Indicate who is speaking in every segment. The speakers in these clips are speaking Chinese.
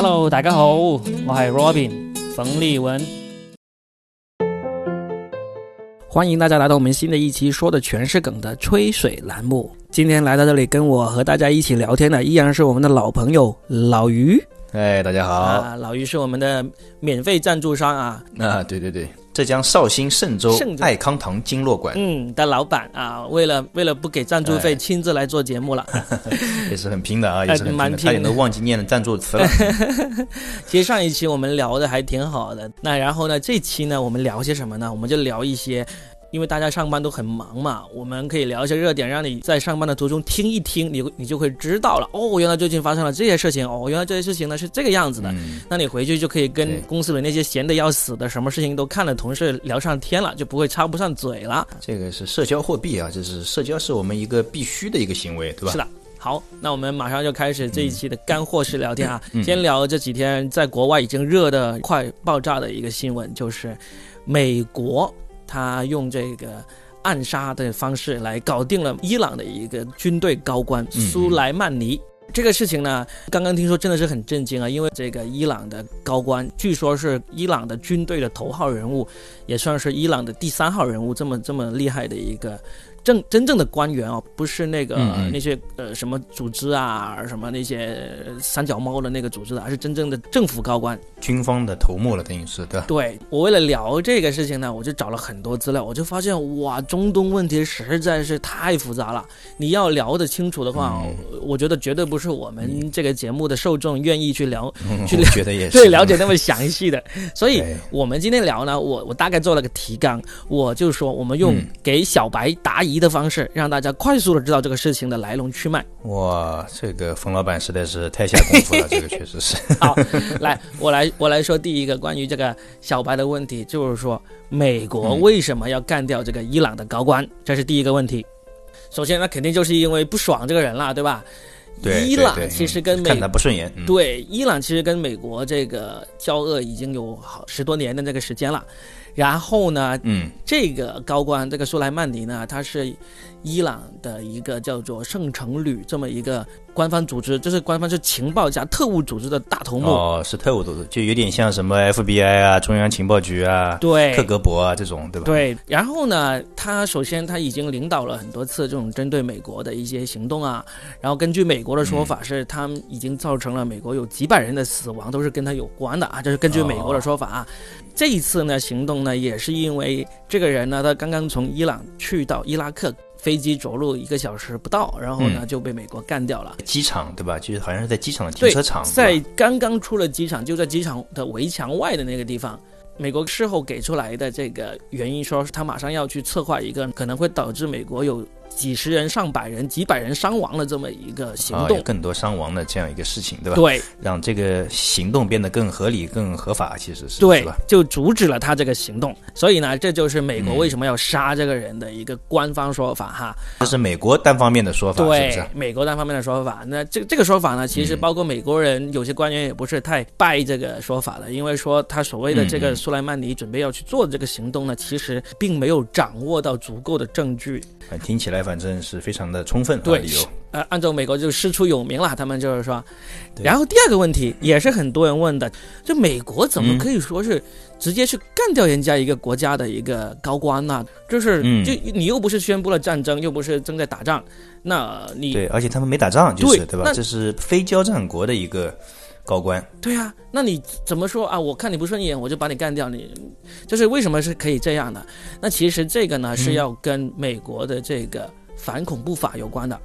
Speaker 1: Hello，大家好，我系 Robin 冯立文，欢迎大家来到我们新的一期说的全是梗的吹水栏目。今天来到这里跟我和大家一起聊天的依然是我们的老朋友老于。
Speaker 2: 哎，大家好。
Speaker 1: 啊，老于是我们的免费赞助商啊，
Speaker 2: 啊，对对对，浙江绍兴嵊州爱康堂经络馆
Speaker 1: 嗯的老板啊，为了为了不给赞助费，
Speaker 2: 哎
Speaker 1: 亲自来做节目了。
Speaker 2: 也是很拼的啊，也是
Speaker 1: 蛮拼的
Speaker 2: 差点都忘记念了赞助词了。
Speaker 1: 其实上一期我们聊的还挺好的，那然后呢，这期呢我们聊些什么呢？我们就聊一些，因为大家上班都很忙嘛，我们可以聊一些热点，让你在上班的途中听一听，你你就会知道了。哦，原来最近发生了这些事情，哦，原来这些事情呢是这个样子的。
Speaker 2: 嗯，
Speaker 1: 那你回去就可以跟公司里那些闲的要死的，什么事情都看的同事聊上天了，就不会插不上嘴了。
Speaker 2: 这个是社交货币啊，就是社交是我们一个必须的一个行为，对吧？
Speaker 1: 是的。好，那我们马上就开始这一期的干货式聊天啊。
Speaker 2: 嗯
Speaker 1: 先聊这几天在国外已经热的快爆炸的一个新闻，就是美国他用这个暗杀的方式来搞定了伊朗的一个军队高官
Speaker 2: 嗯
Speaker 1: 苏莱曼尼。这个事情呢，刚刚听说真的是很震惊啊，因为这个伊朗的高官据说是伊朗的军队的头号人物，也算是伊朗的第三号人物，这么这么厉害的一个正真正的官员哦，不是那个、那些呃什么组织啊，什么那些呃三脚猫的那个组织的，而是真正的政府高官。
Speaker 2: 军方的头目了，等于是对吧？
Speaker 1: 对我为了聊这个事情呢，我就找了很多资料，我就发现哇，中东问题实在是太复杂了。你要聊得清楚的话，
Speaker 2: 嗯
Speaker 1: 我觉得绝对不是我们这个节目的受众愿意去聊，
Speaker 2: 嗯
Speaker 1: 去
Speaker 2: 我觉得也是。
Speaker 1: 对了解那么详细的。所以我们今天聊呢，我我大概做了个提纲，我就说我们用
Speaker 2: 嗯
Speaker 1: 给小白答疑的方式，让大家快速的知道这个事情的来龙去脉。
Speaker 2: 哇，这个冯老板实在是太下功夫了，这个确实是。
Speaker 1: 好，来，我来我来说第一个关于这个小白的问题，就是说美国
Speaker 2: 嗯
Speaker 1: 为什么要干掉这个伊朗的高官？这是第一个问题。首先，那肯定就是因为不爽这个人了，对吧？
Speaker 2: 对，
Speaker 1: 伊朗其实
Speaker 2: 嗯
Speaker 1: 跟美
Speaker 2: 看他不顺眼，嗯，
Speaker 1: 对，伊朗其实跟美国这个交恶已经有好十多年的这个时间了。然后呢，
Speaker 2: 嗯，
Speaker 1: 这个高官这个苏莱曼尼呢，他是伊朗的一个叫做圣城旅这么一个官方组织，就是官方是情报加特务组织的大头目。
Speaker 2: 哦，是特务组织，就有点像什么 FBI 啊、中央情报局啊、
Speaker 1: 对，
Speaker 2: 克格勃啊这种，对吧？
Speaker 1: 对，然后呢，他首先他已经领导了很多次这种针对美国的一些行动啊，然后根据美国的说法是，他们已经造成了美国有几百人的死亡，都是跟他有关的啊，这是根据美国的说法啊。这一次呢，行动呢也是因为这个人呢，他刚刚从伊朗去到伊拉克，飞机着陆一个小时不到，然后呢、就被美国干掉了。
Speaker 2: 机场对吧？就是好像是在机场的停车场，
Speaker 1: 在刚刚出了机场，就在机场的围墙外的那个地方。美国事后给出来的这个原因说，他马上要去策划一个可能会导致美国有几十人、上百人、几百人伤亡的这么一个行
Speaker 2: 啊，
Speaker 1: 动。
Speaker 2: 有更多伤亡的这样一个事情，对吧？
Speaker 1: 对
Speaker 2: 让这个行动变得更合理、更合法，其实是
Speaker 1: 对
Speaker 2: 是吧？，
Speaker 1: 就阻止了他这个行动。所以呢，这就是美国
Speaker 2: 嗯
Speaker 1: 为什么要杀这个人的一个官方说法哈。
Speaker 2: 这是美国单方面的说法，是不
Speaker 1: 对
Speaker 2: 是？
Speaker 1: 美国单方面的说法，那这这个说法呢，其实
Speaker 2: 嗯
Speaker 1: 包括美国人有些官员也不是太拜这个说法的，因为说他所谓的这个苏莱曼尼准备要去做的这个行动呢，其实并没有掌握到足够的证据。
Speaker 2: 听起来反正是非常的充分，啊
Speaker 1: 对
Speaker 2: 理由。
Speaker 1: 呃，按照美国就师出有名了，他们就是说。然后第二个问题也是很多人问的，就美国怎么
Speaker 2: 嗯
Speaker 1: 可以说是直接去干掉人家一个国家的一个高官呢？就是，
Speaker 2: 嗯
Speaker 1: 就你又不是宣布了战争，又不是正在打仗，那你
Speaker 2: 对，而且他们没打仗，就是吧？
Speaker 1: 对吧
Speaker 2: 这是非交战国的一个高官，
Speaker 1: 对啊，那你怎么说啊？我看你不顺眼，我就把你干掉。你就是为什么是可以这样的？那其实这个呢是要跟美国的这个反恐怖法有关的。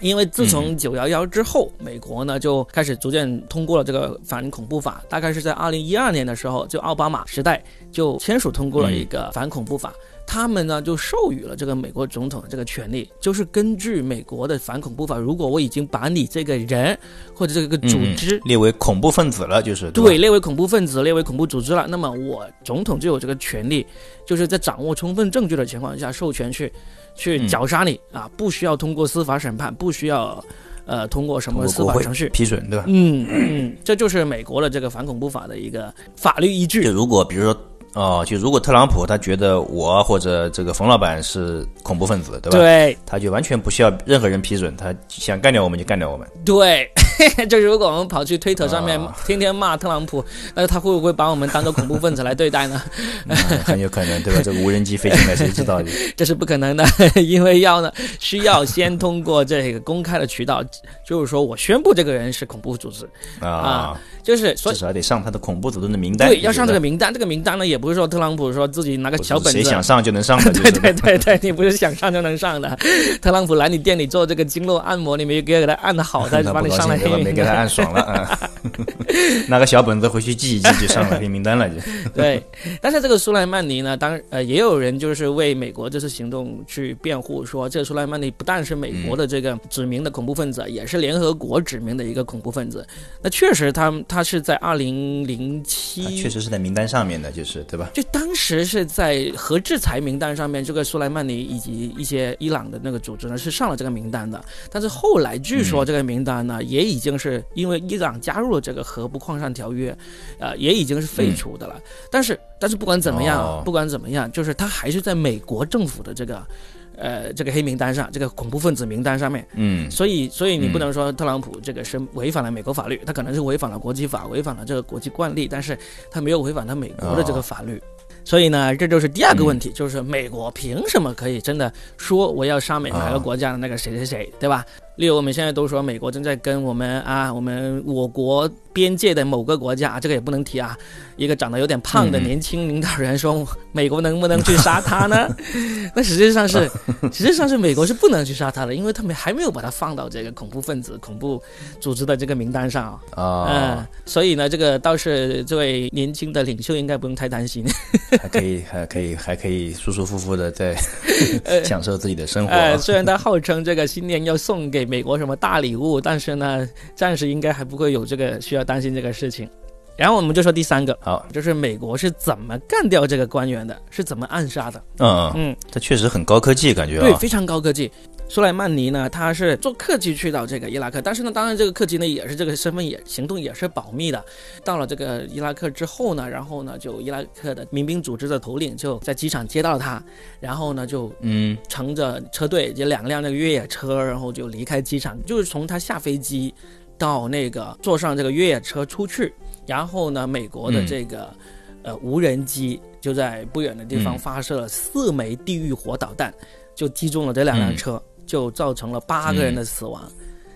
Speaker 1: 因为自从九幺幺之后，美国呢就开始逐渐通过了这个反恐怖法，大概是在二零一二年的时候，就奥巴马时代就签署通过了一个反恐怖法。他们呢就授予了这个美国总统的这个权利，就是根据美国的反恐怖法，如果我已经把你这个人或者这个组织
Speaker 2: 列为恐怖分子了，就是
Speaker 1: 对，
Speaker 2: 吧
Speaker 1: 列为恐怖分子，列为恐怖组织了。那么我总统就有这个权利，就是在掌握充分证据的情况下，授权去去
Speaker 2: 嗯
Speaker 1: 绞杀你、啊，不需要通过司法审判，不需要呃通过什么司法程序。
Speaker 2: 批准，对吧？
Speaker 1: 嗯嗯，这就是美国的这个反恐怖法的一个法律依据
Speaker 2: 就。如果比如说。哦，就如果特朗普他觉得我或者这个冯老板是恐怖分子，对吧？
Speaker 1: 对
Speaker 2: 他就完全不需要任何人批准，他想干掉我们就干掉我们。
Speaker 1: 对，就如果我们跑去推特上面
Speaker 2: 啊
Speaker 1: 天天骂特朗普，那他会不会把我们当做恐怖分子来对待呢？
Speaker 2: 嗯 很有可能对吧？这个无人机飞进来，谁知道？
Speaker 1: 这是不可能的，因为要呢需要先通过这个公开的渠道，就是说我宣布这个人是恐怖组织，
Speaker 2: 啊，
Speaker 1: 就是所以。
Speaker 2: 至少得上他的恐怖组织的名单。
Speaker 1: 对，要上这个，
Speaker 2: 名
Speaker 1: 单。这个名单呢，也不是说特朗普说自己拿个小本子，
Speaker 2: 谁想上就能上的，
Speaker 1: 对对对对，你不是想上就能上的。特朗普来你店里做这个经络按摩，你没给他按的好，他就把你上了黑
Speaker 2: 名单？没给他。按爽了啊！拿个小本子回去记一记，就上了黑名单了，就。
Speaker 1: 对，但是这个苏莱曼尼呢，当呃也有人就是为美国这次行动去辩护，说这个苏莱曼尼不但是美国的这个指名的恐怖分子，也是联合国指名的一个恐怖分子。那确实他，他是在二零零
Speaker 2: 他
Speaker 1: 七
Speaker 2: 确实是在名单上面的，就是对吧？
Speaker 1: 就当时是在核制裁名单上面，这个苏莱曼尼以及一些伊朗的那个组织呢是上了这个名单的。但是后来据说这个名单呢、也已经是因为伊朗加入了这个核不扩散条约，呃，也已经是废除的了。但是但是不管怎么样，
Speaker 2: 哦
Speaker 1: 不管怎么样，就是他还是在美国政府的这个。呃，这个黑名单上，这个恐怖分子名单上面，
Speaker 2: 嗯，
Speaker 1: 所以，所以你不
Speaker 2: 嗯
Speaker 1: 能说特朗普这个是违反了美国法律，他可能是违反了国际法，违反了这个国际惯例，但是他没有违反他美国的这个法律。所以呢，这就是第二个问题，就是美国凭什么可以真的说我要杀美哪个国家的那个谁谁谁，对吧？例如我们现在都说美国正在跟我们啊，我们我国边界的某个国家，这个也不能提啊，一个长得有点胖的
Speaker 2: 嗯
Speaker 1: 年轻领导人说，美国能不能去杀他呢？那实际上是，实际上是美国是不能去杀他的，因为他们还没有把他放到这个恐怖分子、恐怖组织的这个名单上啊。嗯
Speaker 2: 啊，，
Speaker 1: 所以呢，这个倒是这位年轻的领袖应该不用太担心。
Speaker 2: 还可以，还可以，还可以舒舒服服的在享受自己的生活。
Speaker 1: 呃，虽然他号称这个新年要送给美国什么大礼物，但是呢，暂时应该还不会有这个需要担心这个事情。然后我们就说第三个，
Speaker 2: 好，
Speaker 1: 就是美国是怎么干掉这个官员的，是怎么暗杀的？
Speaker 2: 嗯嗯，
Speaker 1: 嗯，
Speaker 2: 这确实很高科技，感觉
Speaker 1: 对，
Speaker 2: 啊。
Speaker 1: 非常高科技。苏莱曼尼呢，他是坐客机去到这个伊拉克，但是呢，当然这个客机呢也是这个身份也行动也是保密的。到了这个伊拉克之后呢，然后呢，就伊拉克的民兵组织的头领就在机场接到他，然后呢就
Speaker 2: 嗯
Speaker 1: 乘着车队，就两辆那个越野车，然后就离开机场，就是从他下飞机到那个坐上这个越野车出去，然后呢，美国的
Speaker 2: 嗯
Speaker 1: 这个、呃无人机就在不远的地方
Speaker 2: 嗯
Speaker 1: 发射了四枚地狱火导弹，就击中了这两辆
Speaker 2: 嗯
Speaker 1: 车，就造成了八个人的死亡，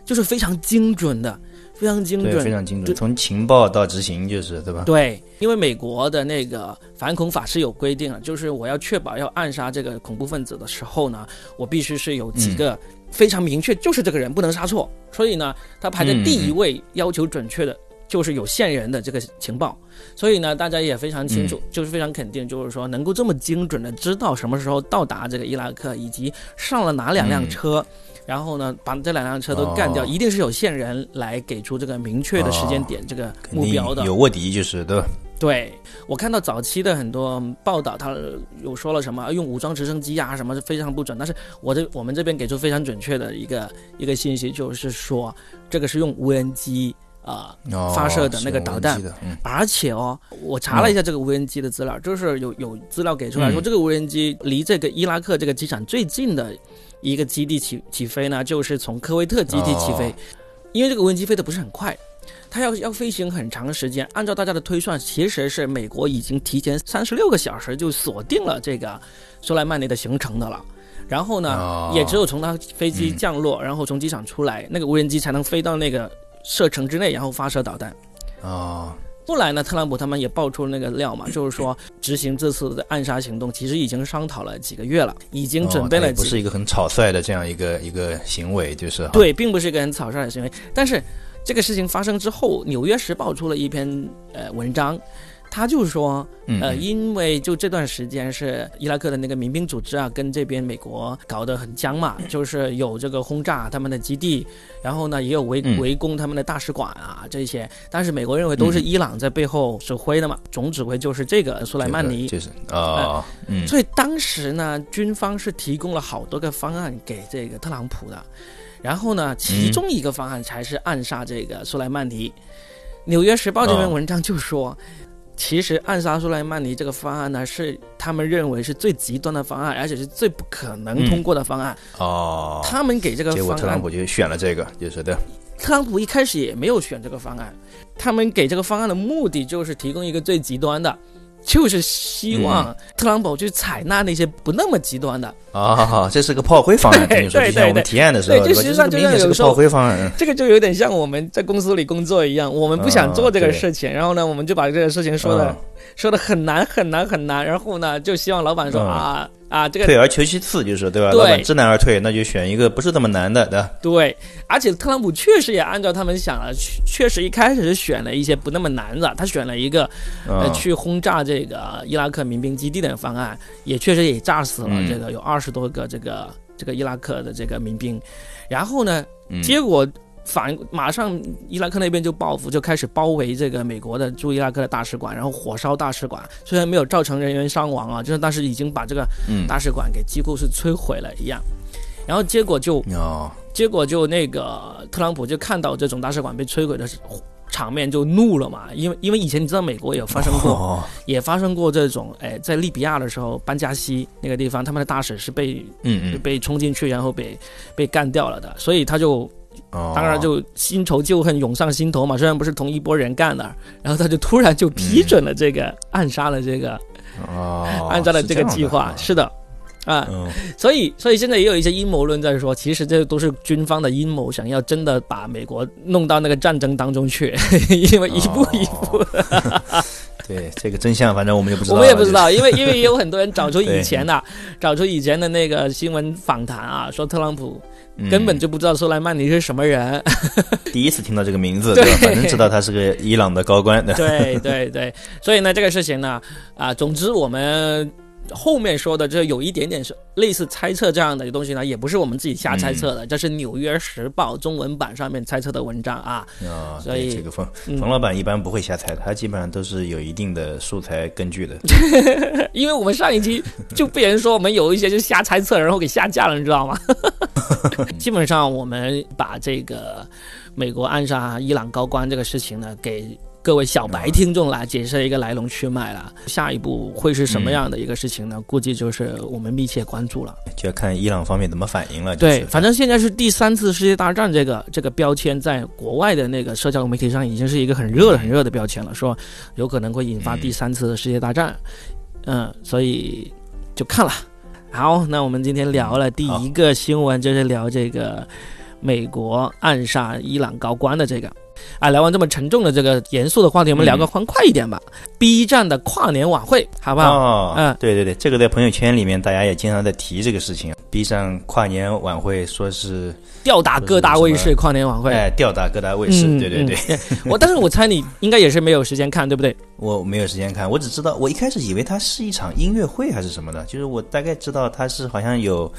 Speaker 1: 就是非常精准的，非常精，准
Speaker 2: 非。常精
Speaker 1: 对
Speaker 2: 准，从情报到执行，就是对吧？
Speaker 1: 对，因为美国的那个反恐法是有规定的，就是我要确保要暗杀这个恐怖分子的时候呢，我必须是有几
Speaker 2: 嗯
Speaker 1: 个非常明确，就是这个人不能杀错。所以呢，他排在第一位要求准确的。就是有线人的这个情报，所以呢，大家也非常清楚，就是非常肯定，就是说能够这么精准的知道什么时候到达这个伊拉克，以及上了哪两辆车，然后呢，把这两辆车都干掉，
Speaker 2: 哦
Speaker 1: 一定是有线人来给出这个明确的时间点、这个目标的。
Speaker 2: 有卧底，就是对吧？
Speaker 1: 对我看到早期的很多报道，他有说了什么用武装直升机啊什么是非常不准，但是我这我们这边给出非常准确的一个一个信息，就是说这个是用无人机啊、
Speaker 2: 哦
Speaker 1: 发射的那个导弹。而且哦，我查了一下这个无人机的资料，就是有有资料给出来说，
Speaker 2: 嗯。
Speaker 1: 这个无人机离这个伊拉克这个机场最近的一个基地起起飞呢，就是从科威特基地起飞，
Speaker 2: 哦。
Speaker 1: 因为这个无人机飞的不是很快。它要要飞行很长时间，按照大家的推算，其实是美国已经提前三十六个小时就锁定了这个苏莱曼尼的行程的了。然后呢，
Speaker 2: 哦。
Speaker 1: 也只有从他飞机
Speaker 2: 嗯
Speaker 1: 降落，然后从机场出来，那个无人机才能飞到那个射程之内，然后发射导弹。
Speaker 2: 哦，
Speaker 1: 后来呢，特朗普他们也爆出那个料嘛，就是说执行这次的暗杀行动，其实已经商讨了几个月了，已经准备
Speaker 2: 哦它也不是一个很草率的这样一个一个行为，就是
Speaker 1: 对，并不是一个很草率的行为。但是这个事情发生之后，《纽约时报》出了一篇呃文章，他就说，呃，因为就这段时间是伊拉克的那个民兵组织啊，跟这边美国搞得很僵嘛，就是有这个轰炸他们的基地，然后呢也有围
Speaker 2: 嗯。
Speaker 1: 围攻他们的大使馆啊这些，但是美国认为都是伊朗在背后指挥的嘛，总指挥就是这个苏莱曼尼。
Speaker 2: 就是啊，嗯。
Speaker 1: 所以当时呢，军方是提供了好多个方案给这个特朗普的，然后呢，其中一个方案才是暗杀这个苏莱曼尼。纽约时报》这篇
Speaker 2: 哦。
Speaker 1: 文章就说，其实暗杀苏莱曼尼这个方案呢，是他们认为是最极端的方案，而且是最不可能通过的方案。
Speaker 2: 哦，
Speaker 1: 他们给这个
Speaker 2: 结果
Speaker 1: 方案
Speaker 2: 特朗普就选了这个，就是的，
Speaker 1: 特朗普一开始也没有选这个方案，他们给这个方案的目的就是提供一个最极端的。就是希望特朗普去采纳那些不那么极端的。
Speaker 2: 啊，这是个炮灰方案。
Speaker 1: 对对
Speaker 2: 对，我们提案的时候，
Speaker 1: 对，实际上就像有
Speaker 2: 时候炮灰方案，
Speaker 1: 这个就有点像我们在公司里工作一样，我们不想做这个事情，然后呢，我们就把这个事情说的说的很难很难很难，然后呢，就希望老板说啊。啊，这个
Speaker 2: 退而求其次就是对吧？老板知难而退，那就选一个不是这么难的，对吧？
Speaker 1: 对，而且特朗普确实也按照他们想了，确实一开始是选了一些不那么难的，他选了一个呃去轰炸这个伊拉克民兵基地的方案，也确实也炸死了这个有二十多个这个这个伊拉克的这个民兵，然后呢，结果。反马上伊拉克那边就报复，就开始包围这个美国的驻伊拉克的大使馆，然后火烧大使馆。虽然没有造成人员伤亡啊，就是但是已经把这个大使馆给几乎是摧毁了一样。然后结果就，结果就那个特朗普就看到这种大使馆被摧毁的场面就怒了嘛，因为因为以前你知道美国也发生过，也发生过这种，哎，在利比亚的时候，班加西那个地方，他们的大使是被
Speaker 2: 嗯嗯
Speaker 1: 被冲进去，然后被被干掉了的，所以他就。当然就新仇旧恨涌上心头嘛，虽然不是同一拨人干的，然后他就突然就批准了这个暗杀了这个，
Speaker 2: 哦，
Speaker 1: 按照了这个计划，是的，啊，所以所以现在也有一些阴谋论在说，其实这都是军方的阴谋，想要真的把美国弄到那个战争当中去，因为一步一步。
Speaker 2: 对这个真相，反正我们 也不知道。
Speaker 1: 我们也不知道，因为因为也有很多人找出以前的，找出以前的那个新闻访谈啊，说特朗普。根本就不知道苏莱曼尼是什么人，
Speaker 2: 第一次听到这个名字，对吧？反正知道他是个伊朗的高官。
Speaker 1: 对对对，所以呢，这个事情呢，啊，总之我们后面说的这有一点点是类似猜测这样的东西呢，也不是我们自己瞎猜测的，这是《纽约时报》中文版上面猜测的文章啊。
Speaker 2: 啊，
Speaker 1: 所以
Speaker 2: 这个冯冯老板一般不会瞎猜，他基本上都是有一定的素材根据的。
Speaker 1: 因为我们上一期就被人说我们有一些就瞎猜测，然后给下架了，你知道吗？基本上，我们把这个美国暗杀伊朗高官这个事情呢，给各位小白听众来解释一个来龙去脉了。下一步会是什么样的一个事情呢？估计就是我们密切关注了，
Speaker 2: 就要看伊朗方面怎么反应了。
Speaker 1: 对，反正现在是第三次世界大战这个这个标签，在国外的那个社交媒体上已经是一个很热的、很热的标签了，说有可能会引发第三次的世界大战。嗯，所以就看了。好，那我们今天聊了第一个新闻，就是聊这个美国暗杀伊朗高官的这个。啊，聊完这么沉重的这个严肃的话题，我们聊个欢快一点吧。B 站的跨年晚会，好不好？
Speaker 2: 哦，嗯，对对对，这个在朋友圈里面大家也经常在提这个事情。B 站跨年晚会说是
Speaker 1: 吊打各大卫视跨年晚会，
Speaker 2: 哎，吊打各大卫视，对对对。
Speaker 1: 我但是我猜你应该也是没有时间看，对不对？
Speaker 2: 我没有时间看，我只知道我一开始以为它是一场音乐会还是什么的，就是我大概知道它是好像有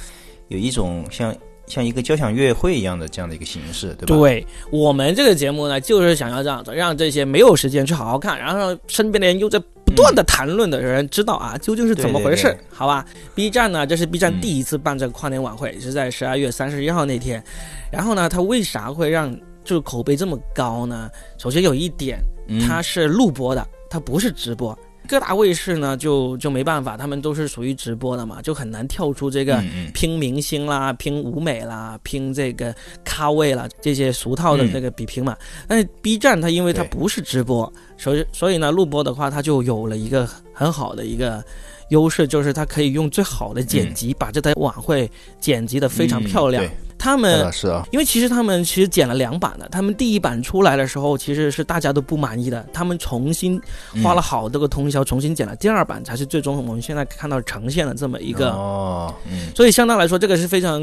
Speaker 2: 有一种像。像一个交响乐会一样的这样的一个形式，对吧？
Speaker 1: 对我们这个节目呢，就是想要这样子，让这些没有时间去好好看，然后让身边的人又在不断的谈论的人知道啊，究竟是怎么回事？好吧？B 站呢，这是 B 站第一次办这个跨年晚会，是在十二月三十一号那天。然后呢，它为啥会让就是口碑这么高呢？首先有一点，它是录播的，它不是直播。各大卫视呢，就就没办法，他们都是属于直播的嘛，就很难跳出这个拼明星啦、拼舞美啦、拼这个咖位啦这些俗套的这个比拼嘛。但是 B 站它因为它不是直播，所以所以呢录播的话，它就有了一个很好的一个优势，就是它可以用最好的剪辑把这台晚会剪辑的非常漂亮。他们
Speaker 2: 是啊，
Speaker 1: 因为其实他们其实剪了两版的，他们第一版出来的时候其实是大家都不满意的，他们重新花了好多个通宵重新剪了第二版，才是最终我们现在看到呈现的这么一个
Speaker 2: 哦，
Speaker 1: 所以相当来说，这个是非常。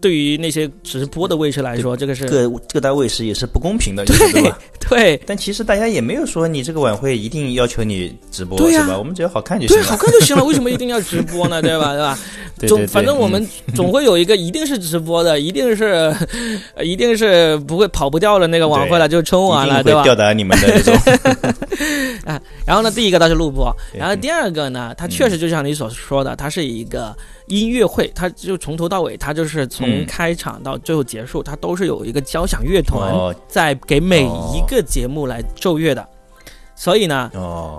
Speaker 1: 对于那些直播的卫视来说，这个是
Speaker 2: 各各大卫视也是不公平的，对吧？
Speaker 1: 对。
Speaker 2: 但其实大家也没有说你这个晚会一定要求你直播，
Speaker 1: 是
Speaker 2: 吧？我们只要好看就行了。
Speaker 1: 对，好看就行了，为什么一定要直播呢？对吧？对吧？总反正我们总会有一个一定是直播的，一定是，一定是不会跑不掉的那个晚会了，就是春晚了，对吧？
Speaker 2: 吊打你们的这种。
Speaker 1: 啊，然后呢，第一个它是录播，然后第二个呢，它确实就像你所说的，它是一个。音乐会，它就从头到尾，它就是从开场到最后结束，它都是有一个交响乐团在给每一个节目来奏乐的，所以呢，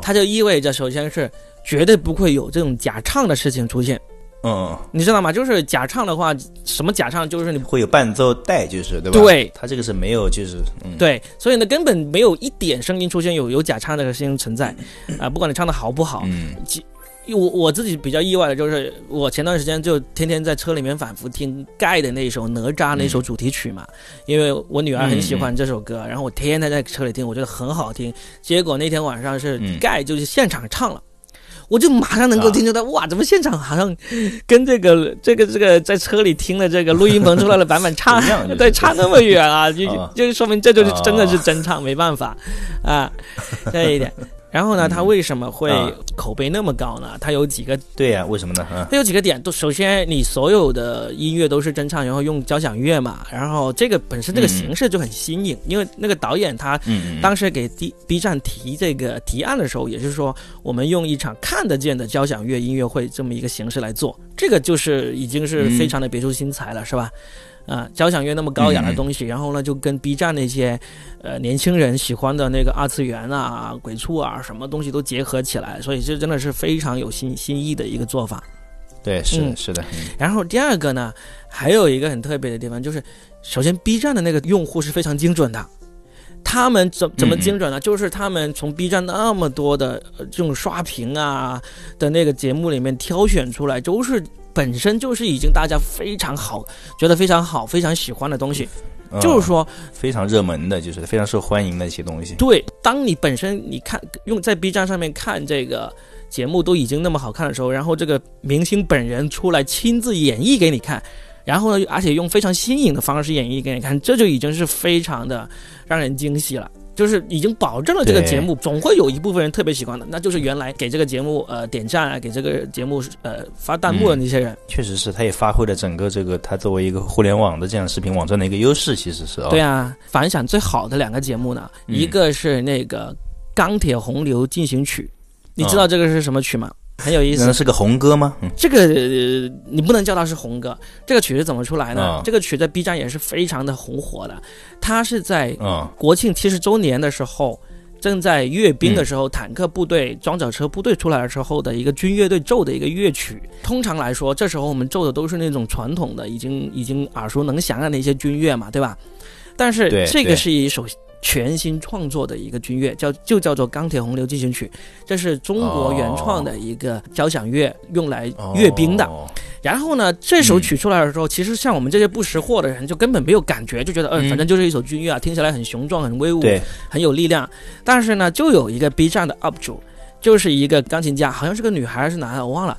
Speaker 1: 它就意味着首先是绝对不会有这种假唱的事情出现，
Speaker 2: 嗯，
Speaker 1: 你知道吗？就是假唱的话，什么假唱就是你
Speaker 2: 会有伴奏带，就是对吧？
Speaker 1: 对，
Speaker 2: 它这个是没有，就是嗯，
Speaker 1: 对，所以呢，根本没有一点声音出现有有假唱这个声音存在，啊，不管你唱的好不好，
Speaker 2: 嗯，
Speaker 1: 我我自己比较意外的就是，我前段时间就天天在车里面反复听盖的那首哪吒那首主题曲嘛，因为我女儿很喜欢这首歌，然后我天天在车里听，我觉得很好听。结果那天晚上是盖就是现场唱了。我就马上能够听出来，哇，怎么现场好像跟这个这个这个在车里听的这个录音棚出来的版本差，对，差那么远啊！就就说明这就是真的是真唱，没办法啊，这一点。然后呢，它为什么会口碑那么高呢？它有几个
Speaker 2: 对呀？为什么呢？
Speaker 1: 它有几个点，都首先你所有的音乐都是真唱，然后用交响乐嘛，然后这个本身这个形式就很新颖。因为那个导演他当时给 B B 站提这个提案的时候，也是说我们用一场看得见的交响乐音乐会这么一个形式来做，这个就是已经是非常的别出心裁了，是吧？啊，交响乐那么高雅的东西，然后呢，就跟 B 站那些，呃，年轻人喜欢的那个二次元啊、鬼畜啊，什么东西都结合起来，所以这真的是非常有新新意的一个做法。
Speaker 2: 对，是的，是的。
Speaker 1: 然后第二个呢，还有一个很特别的地方，就是首先 B 站的那个用户是非常精准的，他们怎怎么精准呢？就是他们从 B 站那么多的这种刷屏啊的那个节目里面挑选出来，都是。本身就是已经大家非常好，觉得非常好、非常喜欢的东西，就是说
Speaker 2: 非常热门的，就是非常受欢迎的一些东西。
Speaker 1: 对，当你本身你看用在 B 站上面看这个节目都已经那么好看的时候，然后这个明星本人出来亲自演绎给你看，然后呢，而且用非常新颖的方式演绎给你看，这就已经是非常的让人惊喜了。就是已经保证了这个节目总会有一部分人特别喜欢的，那就是原来给这个节目呃点赞啊，给这个节目呃发弹幕的那些人。
Speaker 2: 确实是，他也发挥了整个这个他作为一个互联网的这样视频网站的一个优势，其实是啊。
Speaker 1: 对啊，反响最好的两个节目呢，一个是那个《钢铁洪流进行曲》，你知道这个是什么曲吗？很有意思，
Speaker 2: 是个红歌吗？
Speaker 1: 这个你不能叫它是红歌。这个曲是怎么出来呢？这个曲在 B 站也是非常的红火的。它是在国庆七十周年的时候，正在阅兵的时候，坦克部队、装甲车部队出来的时候的一个军乐队奏的一个乐曲。通常来说，这时候我们奏的都是那种传统的、已经已经耳熟能详的那些军乐嘛，对吧？但是这个是一首。全新创作的一个军乐，叫就叫做《钢铁洪流进行曲》，这是中国原创的一个交响乐，用来阅兵的。然后呢，这首曲出来的时候，其实像我们这些不识货的人，就根本没有感觉，就觉得，嗯，反正就是一首军乐啊，听起来很雄壮、很威武，很有力量。但是呢，就有一个 B 站的 UP 主，就是一个钢琴家，好像是个女孩还是男的，我忘了。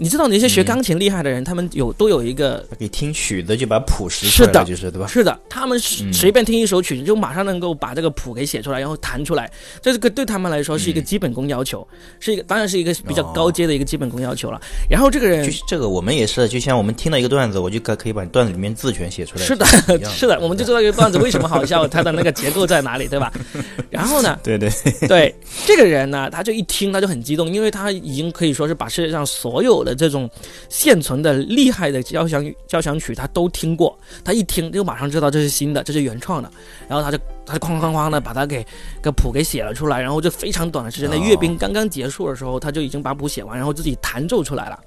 Speaker 1: 你知道那些学钢琴厉害的人，他们有都有一个
Speaker 2: 给听曲子就把谱识出来，就是对吧？
Speaker 1: 是的，他们随便听一首曲子，就马上能够把这个谱给写出来，然后弹出来。这个对他们来说是一个基本功要求，是一个当然是一个比较高阶的一个基本功要求了。然后这个人，
Speaker 2: 这个我们也是，就像我们听到一个段子，我就可可以把段子里面字全写出来。
Speaker 1: 是的，是的，我们就知道一个段子为什么好笑，它的那个结构在哪里，对吧？然后呢？
Speaker 2: 对对
Speaker 1: 对，这个人呢，他就一听他就很激动，因为他已经可以说是把世界上所有的这种。现存的厉害的交响交响曲，他都听过。他一听就马上知道这是新的，这是原创的。然后他就他哐哐哐的把它给个谱给写了出来。然后就非常短的时间内，阅兵刚刚结束的时候，他就已经把谱写完，然后自己弹奏出来了。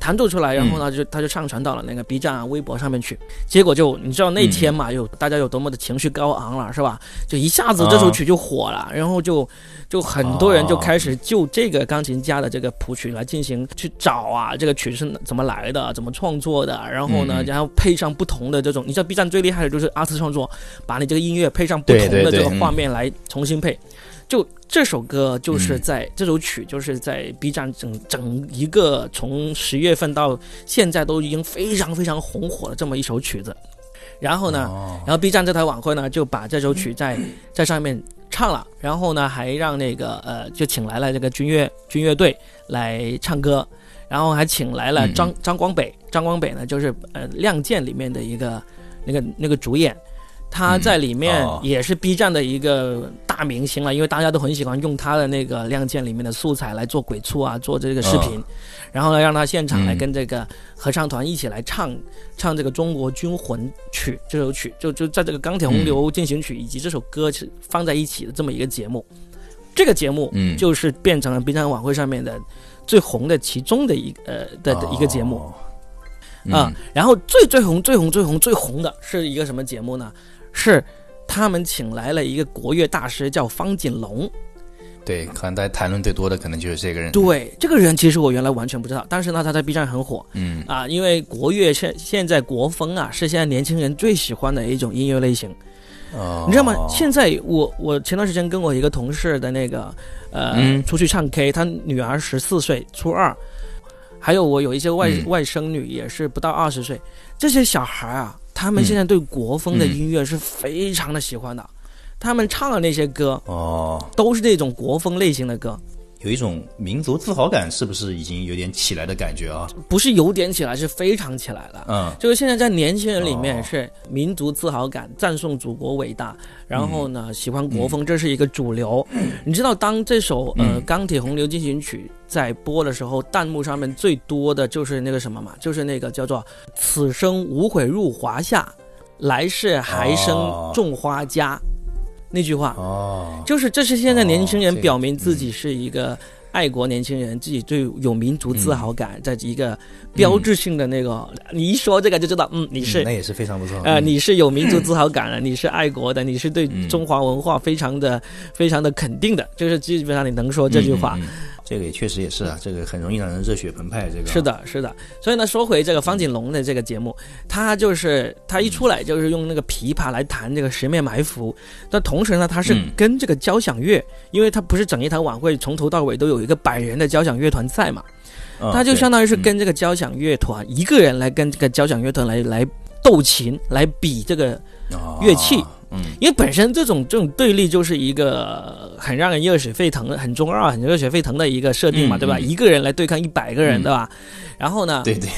Speaker 1: 弹奏出来，然后呢就他就上传到了那个 B 站啊、微博上面去。结果就你知道那天嘛，有大家有多么的情绪高昂了，是吧？就一下子这首曲就火了，然后就就很多人就开始就这个钢琴家的这个谱曲来进行去找啊，这个曲是怎么来的，怎么创作的？然后呢，然后配上不同的这种，你知道 B 站最厉害的就是二次创作，把你这个音乐配上不同的这个画面来重新配。就这首歌就是在这首曲就是在 B 站整整一个从十月份到现在都已经非常非常红火的这么一首曲子，然后呢，然后 B 站这台晚会呢就把这首曲在在上面唱了，然后呢还让那个呃就请来了这个军乐军乐队来唱歌，然后还请来了张张光北，张光北呢就是呃《亮剑》里面的一个那个那个主演。他在里面也是 B 站的一个大明星了，因为大家都很喜欢用他的那个《亮剑》里面的素材来做鬼畜啊，做这个视频，然后呢，让他现场来跟这个合唱团一起来唱唱这个中国军魂曲这首曲，就就在这个《钢铁洪流进行曲》以及这首歌是放在一起的这么一个节目，这个节目就是变成了 B 站晚会上面的最红的其中的一呃的一个节目。啊、然后最最红、最红、最红、最红的是一个什么节目呢？是他们请来了一个国乐大师，叫方锦龙。
Speaker 2: 对，可能大家谈论最多的可能就是这个人。
Speaker 1: 对，这个人其实我原来完全不知道，但是呢，他在 B 站很火
Speaker 2: 嗯
Speaker 1: 啊，因为国乐现现在国风啊是现在年轻人最喜欢的一种音乐类型。
Speaker 2: 哦，
Speaker 1: 你知道吗？现在我我前段时间跟我一个同事的那个呃、
Speaker 2: 嗯
Speaker 1: 出去唱 K，他女儿十四岁，初二，还有我有一些外、
Speaker 2: 嗯
Speaker 1: 外甥女也是不到二十岁，这些小孩啊，他们现在对国风的
Speaker 2: 嗯。
Speaker 1: 音乐是非常的喜欢的，他们唱的那些歌
Speaker 2: 哦，
Speaker 1: 都是那种国风类型的歌，
Speaker 2: 有一种民族自豪感，是不是已经有点起来的感觉啊？
Speaker 1: 不是有点起来，是非常起来了。
Speaker 2: 嗯
Speaker 1: 就是现在在年轻人里面
Speaker 2: 哦
Speaker 1: 是民族自豪感，赞颂祖国伟大，然后
Speaker 2: 嗯
Speaker 1: 呢喜欢国风，这是一个主流。你知道，当这首呃
Speaker 2: 嗯《
Speaker 1: 钢铁洪流进行曲》在播的时候，弹幕上面最多的就是那个什么嘛，就是那个叫做“此生无悔入华夏，来世还生
Speaker 2: 哦
Speaker 1: 种花家”那句话。
Speaker 2: 哦，
Speaker 1: 就是这是现在年轻人表明自己是一个爱国年轻人，自己最有民族自豪感，在一个标志性的那个，你一说这个就知道，嗯，你是
Speaker 2: 嗯那也是非常不错。
Speaker 1: 呃，
Speaker 2: 嗯
Speaker 1: 你是有民族自豪感的，你是爱国的，你是对
Speaker 2: 嗯
Speaker 1: 中华文化非常的、非常的肯定的，就是基本上你能说这句话。
Speaker 2: 这个也确实也是啊，这个很容易让人热血澎湃。这个
Speaker 1: 是，的，是的。所以呢，说回这个方锦龙的这个节目，他就是他一出来就是用那个琵琶来弹这个十面埋伏，但同时呢，他是
Speaker 2: 嗯
Speaker 1: 跟这个交响乐，因为他不是整一场晚会从头到尾都有一个百人的交响乐团在嘛，
Speaker 2: 嗯
Speaker 1: 他就相当于是跟这个交响乐团、一个人来跟这个交响乐团来来斗琴，来比这个
Speaker 2: 哦
Speaker 1: 乐器
Speaker 2: 嗯。
Speaker 1: 因为本身这种这种对立就是一个很让人热血沸腾的、很中二、很热血沸腾的一个设定嘛，对吧？一个人来对抗一百个人，
Speaker 2: 嗯。
Speaker 1: 对吧？然后呢，
Speaker 2: 对对，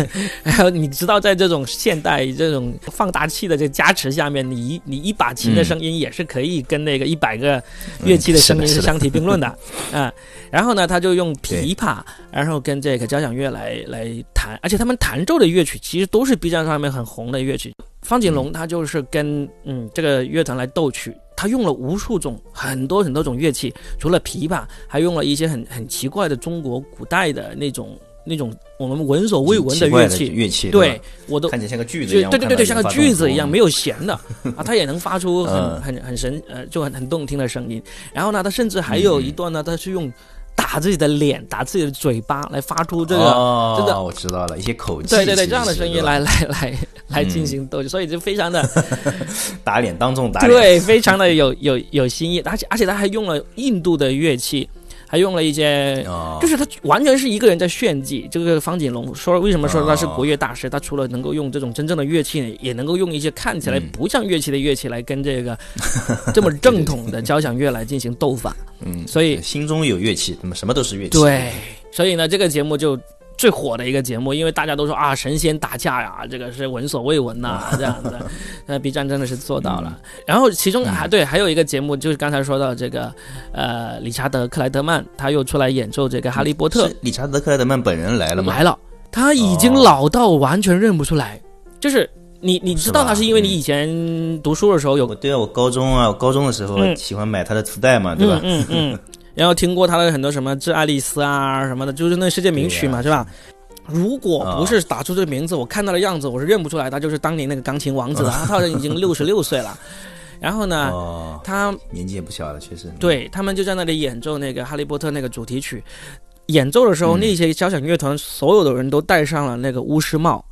Speaker 1: 然后你知道，在这种现代这种放大器的这加持下面，你一你一把琴的声音也是可以跟那个一百个乐器的声音
Speaker 2: 嗯是
Speaker 1: 相提并论的，嗯、然后呢，他就用琵琶，然后跟这个交响乐来来弹，而且他们弹奏的乐曲其实都是 B 站上面很红的乐曲。方锦龙他就是跟嗯这个乐团来斗曲，他用了无数种很多很多种乐器，除了琵琶，还用了一些很很奇怪的中国古代的那种那种我们闻所未闻
Speaker 2: 的
Speaker 1: 乐器。
Speaker 2: 乐器，
Speaker 1: 对，我都
Speaker 2: 看起来像个锯子一样。
Speaker 1: 对对对对，像个锯子一样，没
Speaker 2: 有
Speaker 1: 有弦的 啊，他也能发出很
Speaker 2: 嗯
Speaker 1: 很很神呃，就很很动听的声音。然后呢，他甚至还有一段呢，他是用打自己的脸、打自己的嘴巴来发出这个
Speaker 2: 哦，
Speaker 1: 这个
Speaker 2: 我知道了，一些口气，
Speaker 1: 对对对这样的声音来 来来来进行斗，所以就非常的
Speaker 2: 打脸当众打脸，
Speaker 1: 对，非常的有有有新意，而且而且他还用了印度的乐器，还用了一些
Speaker 2: 哦，
Speaker 1: 就是他完全是一个人在炫技。这个方锦龙说，为什么说他是
Speaker 2: 哦
Speaker 1: 国乐大师？他除了能够用这种真正的乐器，也能够用一些看起来
Speaker 2: 嗯
Speaker 1: 不像乐器的乐器来跟这个 这么正统的交响乐来进行斗法。
Speaker 2: 嗯，
Speaker 1: 所以
Speaker 2: 心中有乐器，那么什么都是乐器。
Speaker 1: 对，所以呢，这个节目就。最火的一个节目，因为大家都说啊，神仙打架呀，这个是闻所未闻呐、这样子。那 B 站真的是做到了。然后其中还对，还有一个节目就是刚才说到这个，呃，理查德克莱德曼他又出来演奏这个《哈利波特》
Speaker 2: 理查德克莱德曼本人来了吗？
Speaker 1: 来了，他已经老到完全认不出来，就是你你知道他是因为你以前读书的时候有
Speaker 2: 我对啊，我高中啊，我高中的时候
Speaker 1: 嗯
Speaker 2: 喜欢买他的磁带嘛，对吧？
Speaker 1: 嗯嗯嗯，然后听过他的很多什么《致爱丽丝》啊什么的，就是那世界名曲嘛，是吧？如果不是打出这个名字，我看到的样子，我是认不出来，他就是当年那个钢琴王子的，他好像已经六十六岁了。然后呢，
Speaker 2: 哦，
Speaker 1: 他
Speaker 2: 年纪也不小了，确实。
Speaker 1: 对他们就在那里演奏那个《哈利波特》那个主题曲，演奏的时候，
Speaker 2: 嗯
Speaker 1: 那些交响乐团所有的人都戴上了那个巫师帽，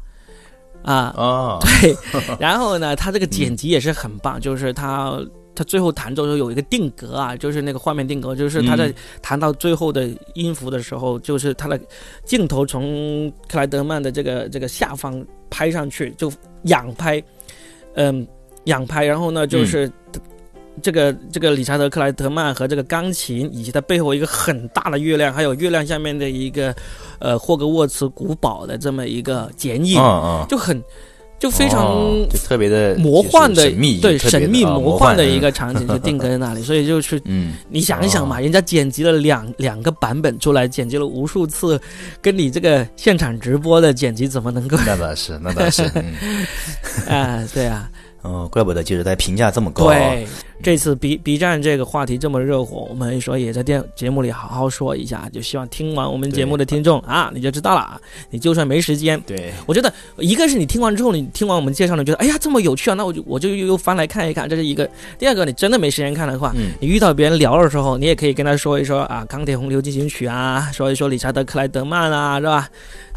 Speaker 1: 啊，
Speaker 2: 哦，
Speaker 1: 对，然后呢，他这个剪辑也是很棒，就是他他最后弹奏的时候有一个定格啊，就是那个画面定格，就是他在
Speaker 2: 嗯
Speaker 1: 弹到最后的音符的时候，就是他的镜头从克莱德曼的这个这个下方拍上去，就仰拍，嗯，仰拍，然后呢就是。这个这个理查德克莱德曼和这个钢琴，以及他背后一个很大的月亮，还有月亮下面的一个，呃，霍格沃茨古堡的这么一个剪影，就很就非常
Speaker 2: 哦就特别的
Speaker 1: 魔幻的
Speaker 2: 神秘，
Speaker 1: 对神秘
Speaker 2: 啊
Speaker 1: 魔幻的一
Speaker 2: 嗯
Speaker 1: 个场景就 定格在那里，所以就去
Speaker 2: 嗯，
Speaker 1: 你想一想嘛，
Speaker 2: 哦
Speaker 1: 人家剪辑了两两个版本出来，剪辑了无数次，跟你这个现场直播的剪辑怎么能够
Speaker 2: 那倒是，那倒是，嗯，
Speaker 1: 啊？对啊，
Speaker 2: 哦，怪不得就是在评价这么高啊。
Speaker 1: 对。这次 B B 站这个话题这么热火，我们说也在电节目里好好说一下，就希望听完我们节目的听众啊，你就知道了啊。你就算没时间，
Speaker 2: 对，
Speaker 1: 我觉得一个是你听完之后，你听完我们介绍，你觉得哎呀这么有趣啊，那我就我就又翻来看一看，这是一个。第二个，你真的没时间看的话，
Speaker 2: 嗯
Speaker 1: 你遇到别人聊的时候，你也可以跟他说一说啊，《钢铁洪流进行曲》啊，说一说理查德克莱德曼啊，是吧？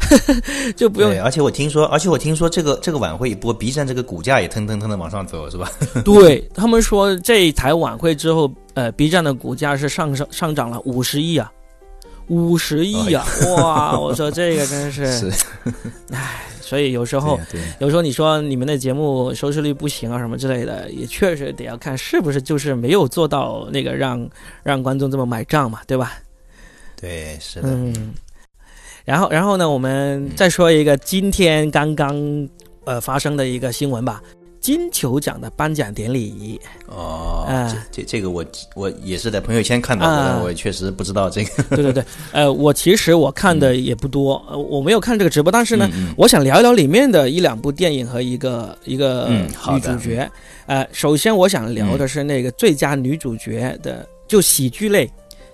Speaker 1: 就不用
Speaker 2: 对，而且我听说，而且我听说这个这个晚会一播，B 站这个股价也腾腾腾的往上走，是吧？
Speaker 1: 对他们说这一台晚会之后，呃，B 站的股价是上上上涨了五十亿啊，五十亿啊！哇，我说这个真是，
Speaker 2: 是，
Speaker 1: 唉，所以有时候有时候你说你们的节目收视率不行啊什么之类的，也确实得要看是不是就是没有做到那个让让观众这么买账嘛，对吧？
Speaker 2: 对对是的，
Speaker 1: 嗯，然后然后呢，我们再说一个今天刚刚呃发生的一个新闻吧，金球奖的颁奖典礼。
Speaker 2: 哦，
Speaker 1: 哎
Speaker 2: 这这这个我我也是在朋友圈看到的，我确实不知道这个。
Speaker 1: 对对对，呃，我其实我看的也不多，呃，我没有看这个直播，但是呢，
Speaker 2: 嗯嗯
Speaker 1: 我想聊一聊里面的一两部电影和一个一个女主角。呃，首先我想聊的是那个最佳女主角的，就喜剧类，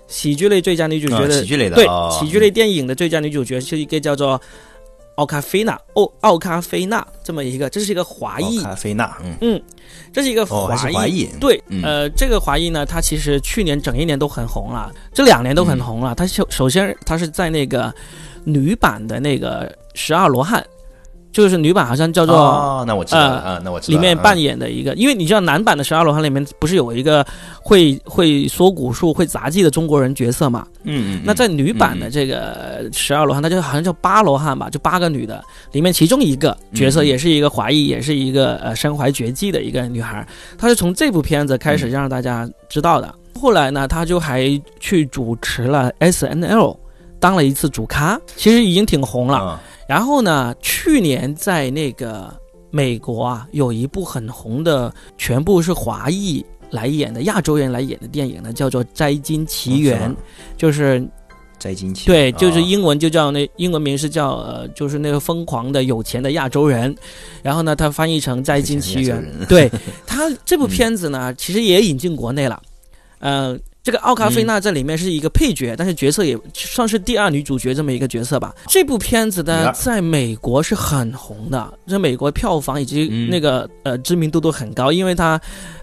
Speaker 1: 喜剧类最佳女主角
Speaker 2: 啊
Speaker 1: 的，
Speaker 2: 喜剧类的
Speaker 1: 对，
Speaker 2: 哦。
Speaker 1: 喜剧类电影的最佳女主角是一个叫做奥卡菲娜，奥奥卡菲娜这么一个，这是一个华裔
Speaker 2: 奥，卡菲娜，嗯，
Speaker 1: 嗯，这是一个华裔。
Speaker 2: 是华裔，
Speaker 1: 对，
Speaker 2: 嗯
Speaker 1: 呃，这个华裔呢，他其实去年整一年都很红了，这两年都很红了。他首首先他是在那个女版的那个十二罗汉，就是女版好像叫做、
Speaker 2: 哦，那我知道了
Speaker 1: 呃
Speaker 2: 啊，那我知道
Speaker 1: 里面扮
Speaker 2: 嗯
Speaker 1: 演的一个，因为你知道男版的十二罗汉里面不是有一个会会说古术、会杂技的中国人角色嘛？
Speaker 2: 嗯嗯，
Speaker 1: 那在女版的这个十二罗汉，他就好像叫八罗汉吧，就八个女的，里面其中一个角色
Speaker 2: 嗯
Speaker 1: 也是一个华裔，也是一个呃身怀绝技的一个女孩，她是从这部片子开始
Speaker 2: 嗯
Speaker 1: 让大家知道的。后来呢，她就还去主持了 S N L，当了一次主咖，其实已经挺红了。
Speaker 2: 啊
Speaker 1: 然后呢，去年在那个美国啊，有一部很红的，全部是华裔来演的，亚洲人来演的电影呢，叫做《摘金奇缘》就是
Speaker 2: 摘金奇
Speaker 1: 对，就是
Speaker 2: 哦
Speaker 1: 英文就叫那英文名是叫呃，就是那个疯狂的有钱的亚洲人，然后呢，它翻译成《摘金奇缘。对他这部片子呢，其实也引进国内了，呃。这个奥卡菲娜在里面是一个配角，但是角色也算是第二女主角这么一个角色吧。这部片子，呢在美国是很红的，在美国票房以及
Speaker 2: 嗯。
Speaker 1: 那个、呃知名度都很高，因为它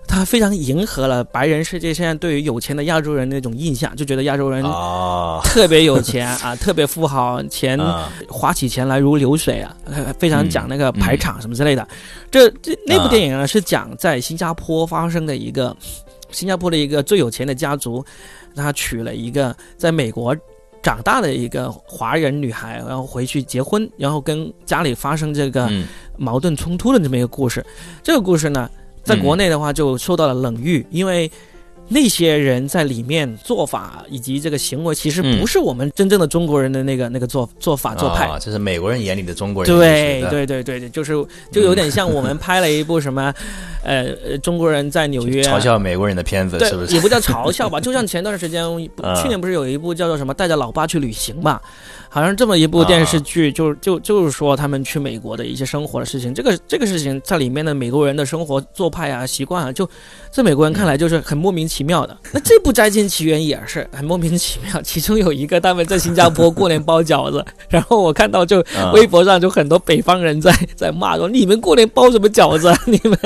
Speaker 1: 它非常迎合了白人世界现在对于有钱的亚洲人那种印象，就觉得亚洲人
Speaker 2: 哦，
Speaker 1: 特别有钱 啊，特别富豪，钱
Speaker 2: 啊。
Speaker 1: 花起钱来如流水啊，呃非常讲那个
Speaker 2: 嗯。
Speaker 1: 排场什么之类的。这这那部
Speaker 2: 啊。
Speaker 1: 电影呢是讲在新加坡发生的一个新加坡的一个最有钱的家族，他娶了一个在美国。长大的一个华人女孩，然后回去结婚，然后跟家里发生这个
Speaker 2: 嗯
Speaker 1: 矛盾冲突的这么一个故事。这个故事呢，在国内的话就受到了冷遇，因为那些人在里面做法以及这个行为，其实
Speaker 2: 嗯
Speaker 1: 不是我们真正的中国人的那个那个做做法做派。
Speaker 2: 啊，这是美国人眼里的中国人，
Speaker 1: 对，对对对对，就是就有点像我们拍了一部什么，呃，呃中国人在纽约
Speaker 2: 嘲笑美国人的片子是不，是
Speaker 1: 也？不叫嘲笑吧，就像前段时间，
Speaker 2: 啊
Speaker 1: 去年不是有一部叫做什么带着老爸去旅行吧，好像这么一部电视剧，就就就是说他们去美国的一些生活的事情。这个这个事情在里面的美国人的生活做派啊、习惯啊，就在美国人看来就是很莫名其妙的。那这部《摘金奇缘》也是很莫名其妙，其中有一个他们在新加坡过年包饺子，然后我看到就
Speaker 2: 啊
Speaker 1: 微博上就很多北方人在在骂说：“你们过年包什么饺子啊？你们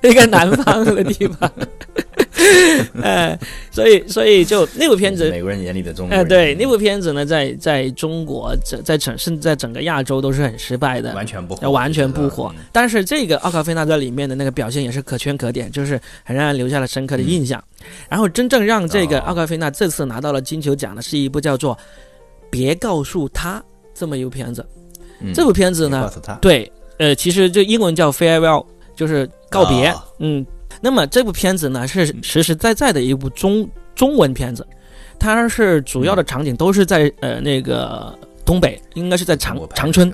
Speaker 1: 那个南方的地方。”哎，所以所以就那部片子，
Speaker 2: 美国人眼里的中国
Speaker 1: 哎，
Speaker 2: 人，
Speaker 1: 对，那部片子呢，在在中国，在在整甚至在整个亚洲都是很失败的，
Speaker 2: 完全不
Speaker 1: 完全不火。但是这个奥卡菲娜在里面的那个表现也是可圈可点，就是很让人留下了深刻的印象。然后真正让这个
Speaker 2: 哦
Speaker 1: 奥卡菲娜这次拿到了金球奖的是一部叫做《别告诉他》这么一部片子。
Speaker 2: 嗯
Speaker 1: 这部片子呢对，呃，其实就英文叫 farewell，就是告别。
Speaker 2: 哦
Speaker 1: 嗯，那么这部片子呢是实实在在的一部中中文片子，它是主要的场景都是在呃那个东北，应该是在长长春，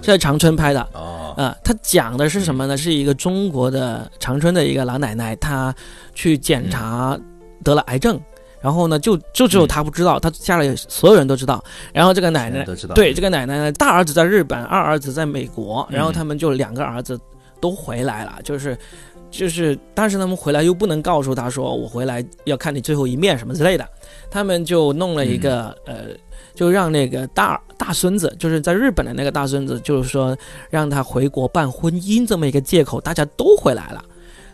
Speaker 1: 在长春拍的。
Speaker 2: 哦，
Speaker 1: 啊，它讲的是什么呢？是一个中国的长春的一个老奶奶，她去检查得了癌症，然后呢，就就只有她不知道，她家里所有人都知道。然后这个奶奶，对这个奶奶呢，大儿子在日本，二儿子在美国，然后
Speaker 2: 嗯
Speaker 1: 他们就两个儿子都回来了，就是就是但是他们回来又不能告诉他说我回来要看你最后一面什么之类的，他们就弄了一个、呃，就让那个大大孙子，就是在日本的那个大孙子，就是说让他回国办婚姻这么一个借口，大家都回来了，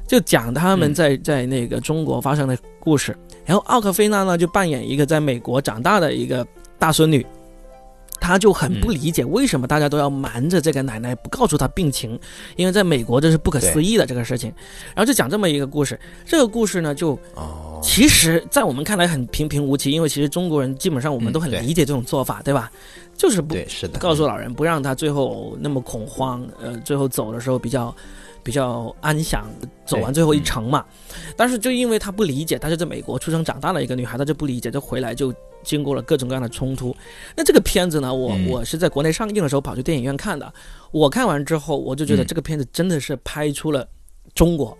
Speaker 1: 就讲他们在、在那个中国发生的故事。然后奥克菲娜呢就扮演一个在美国长大的一个大孙女。她就很不理解为什么大家都要瞒着这个奶奶，不告诉她病情，因为在美国这是不可思议的这个事情。然后就讲这么一个故事，这个故事呢，就
Speaker 2: 哦，
Speaker 1: 其实，在我们看来很平平无奇，因为其实中国人基本上我们都很理解这种做法，对吧？就是不，
Speaker 2: 是的，
Speaker 1: 告诉老人，不让他最后那么恐慌，呃，最后走的时候比较比较安详，走完最后一程嘛。但是就因为他不理解，她是在美国出生长大的一个女孩，她就不理解，就回来就经过了各种各样的冲突。那这个片子呢，我、
Speaker 2: 嗯
Speaker 1: 我是在国内上映的时候跑去电影院看的，我看完之后，我就觉得
Speaker 2: 嗯
Speaker 1: 这个片子真的是拍出了中国。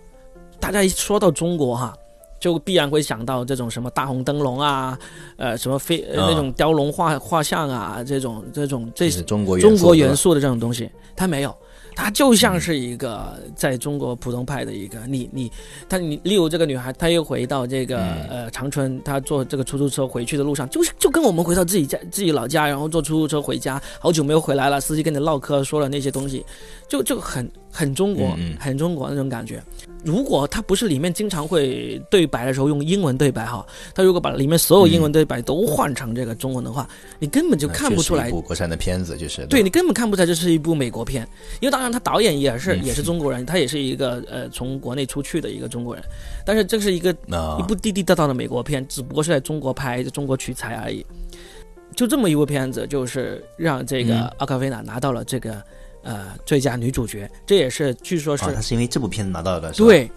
Speaker 1: 大家一说到中国哈。就必然会想到这种什么大红灯笼啊，呃，什么飞、那种雕龙画画像啊，这种这种这
Speaker 2: 这是中国
Speaker 1: 中国
Speaker 2: 元
Speaker 1: 元素的这种东西，它没有，它就像是一个在中国普通派的一个你你，她你例如这个女孩，她又回到这个、
Speaker 2: 嗯。
Speaker 1: 呃长春，她坐这个出租车回去的路上，就是就跟我们回到自己家自己老家，然后坐出租车回家，好久没有回来了，司机跟你唠嗑说了那些东西，就就很很中国，很中国那种感觉。如果他不是里面经常会对白的时候用英文对白哈，他如果把里面所有英文对白都换成这个中文的话，你根本就看不出来
Speaker 2: 一部国产的片子，就是
Speaker 1: 对你根本看不出来这是一部美国片，因为当然他导演也是、
Speaker 2: 嗯
Speaker 1: 也是中国人，他也是一个呃从国内出去的一个中国人，但是这是一个
Speaker 2: 啊。
Speaker 1: 一部地地道道的美国片，只不过是在中国拍，在中国取材而已。就这么一部片子，就是让这个
Speaker 2: 嗯。
Speaker 1: 奥卡菲娜拿到了这个呃最佳女主角，这也是据说是、
Speaker 2: 哦，他是因为这部片子拿到的，
Speaker 1: 对，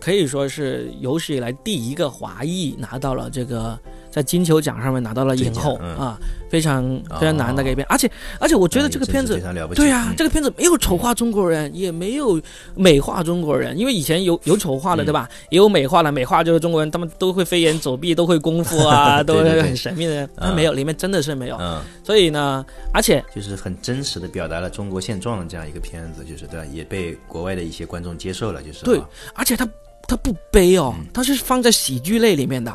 Speaker 1: 可以说是有史以来第一个华裔拿到了这个在金球奖上面拿到了影后
Speaker 2: 嗯。
Speaker 1: 啊，非常非常难的一个片，而且而且我觉得这个片子对啊，
Speaker 2: 嗯。
Speaker 1: 这个片子没有丑化中国人，也没有美化中国人，因为以前有有丑化的，
Speaker 2: 嗯。
Speaker 1: 对吧？也有美化的，美化就是中国人他们都会飞檐走壁，都会功夫啊，都是很神秘的。他
Speaker 2: 嗯
Speaker 1: 没有，里面真的是没有。
Speaker 2: 嗯，
Speaker 1: 所以呢，而且
Speaker 2: 就是很真实的表达了中国现状的这样一个片子，就是对吧？也被国外的一些观众接受了，就是
Speaker 1: 对
Speaker 2: 啊。
Speaker 1: 而且他它不悲哦，
Speaker 2: 嗯。
Speaker 1: 它是放在喜剧类里面的，